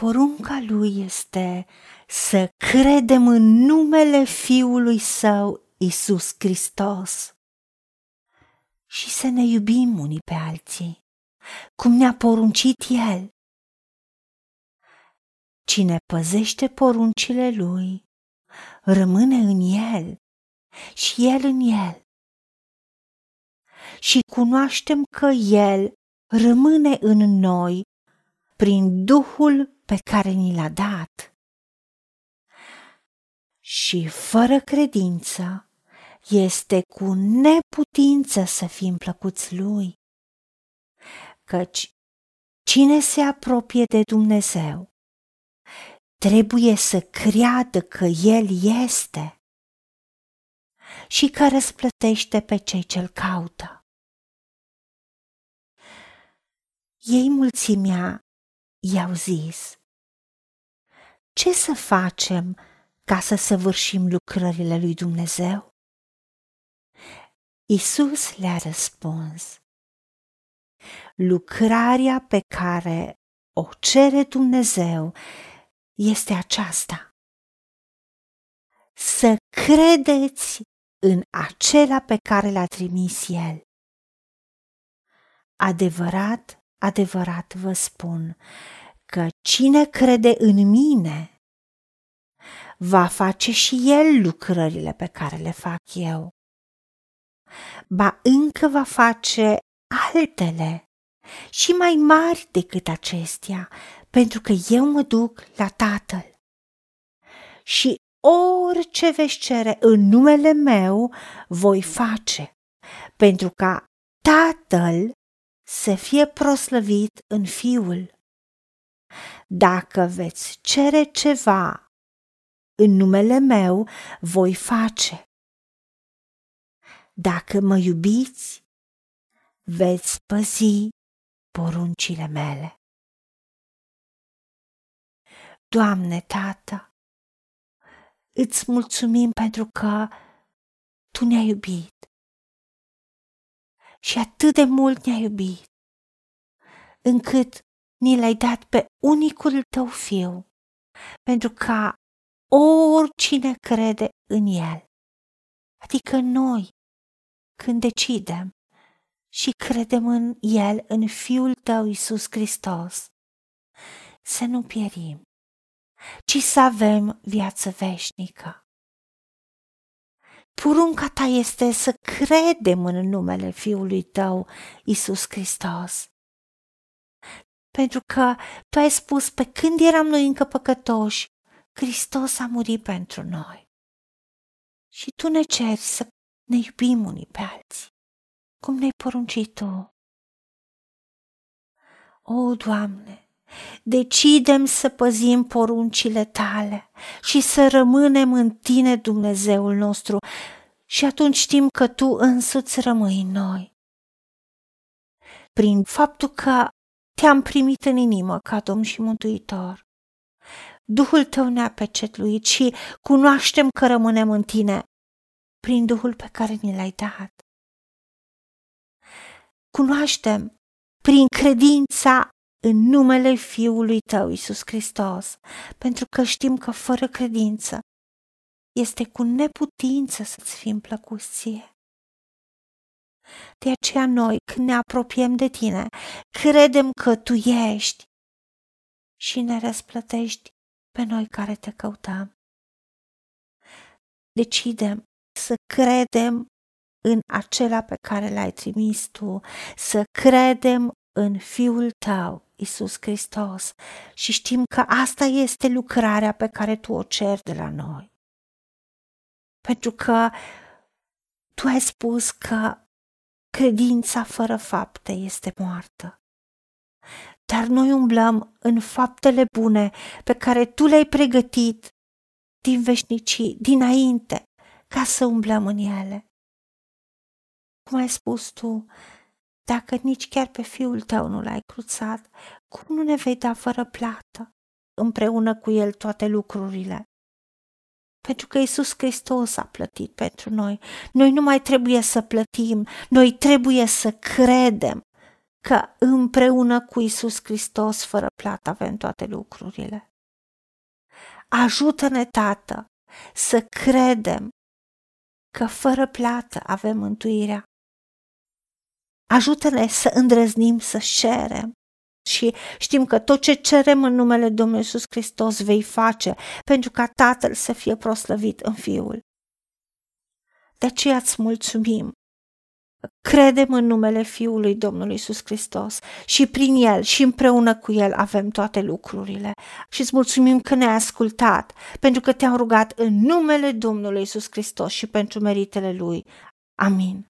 Porunca lui este să credem în numele Fiului Său, Isus Hristos, și să ne iubim unii pe alții, cum ne-a poruncit El. Cine păzește poruncile Lui, rămâne în El și El în El. Și cunoaștem că El rămâne în noi prin Duhul pe care ni l-a dat. Și fără credință este cu neputință să fim plăcuți Lui, căci cine se apropie de Dumnezeu trebuie să creadă că El este și că răsplătește pe cei ce-L caută. Ei mulțimea i-au zis, ce să facem ca să săvârșim lucrările lui Dumnezeu? Isus le-a răspuns, lucrarea pe care o cere Dumnezeu este aceasta. Să credeți în acela pe care l-a trimis El. Adevărat, adevărat vă spun că cine crede în mine va face și el lucrările pe care le fac eu. Ba încă va face altele și mai mari decât acestea, pentru că eu mă duc la Tatăl. Și orice veți cere în numele meu, voi face, pentru ca Tatăl să fie proslăvit în Fiul. Dacă veți cere ceva în numele meu, voi face. Dacă mă iubiți, veți păzi poruncile mele. Doamne, Tată, îți mulțumim pentru că Tu ne-ai iubit și atât de mult ne-ai iubit, încât ni l-ai dat pe unicul Tău Fiu, pentru ca oricine crede în El, adică noi, când decidem și credem în El, în Fiul Tău Iisus Hristos, să nu pierim, ci să avem viață veșnică. Porunca ta este să credem în numele Fiului tău, Isus Hristos. Pentru că tu ai spus, pe când eram noi încă păcătoși, Hristos a murit pentru noi. Și tu ne ceri să ne iubim unii pe alții, cum ne-ai poruncit tu. O, Doamne, decidem să păzim poruncile tale și să rămânem în tine, Dumnezeul nostru, și atunci știm că tu însuți rămâi în noi. Prin faptul că te-am primit în inimă ca Domn și Mântuitor, Duhul tău ne-a pecetluit și cunoaștem că rămânem în tine prin Duhul pe care ni l-ai dat. Cunoaștem prin credința în numele Fiului tău, Isus Hristos, pentru că știm că fără credință este cu neputință să-ți fim plăcuție. De aceea noi, când ne apropiem de tine, credem că tu ești și ne răsplătești pe noi care te căutăm. Decidem să credem în acela pe care l-ai trimis tu, să credem în Fiul tău, Isus Hristos, și știm că asta este lucrarea pe care tu o ceri de la noi. Pentru că tu ai spus că credința fără fapte este moartă dar noi umblăm în faptele bune pe care tu le-ai pregătit din veșnicii, dinainte, ca să umblăm în ele. Cum ai spus tu, dacă nici chiar pe fiul tău nu l-ai cruțat, cum nu ne vei da fără plată, împreună cu el toate lucrurile? Pentru că Isus Hristos a plătit pentru noi. Noi nu mai trebuie să plătim, noi trebuie să credem că împreună cu Isus Hristos, fără plată, avem toate lucrurile. Ajută-ne, Tată, să credem că fără plată avem mântuirea. Ajută-ne să îndrăznim să cerem și știm că tot ce cerem în numele Domnului Iisus Hristos vei face pentru ca Tatăl să fie proslăvit în Fiul. De aceea îți mulțumim. Credem în numele Fiului Domnului Iisus Hristos și prin El și împreună cu El avem toate lucrurile. Și îți mulțumim că ne-ai ascultat, pentru că te-am rugat în numele Domnului Iisus Hristos și pentru meritele Lui. Amin.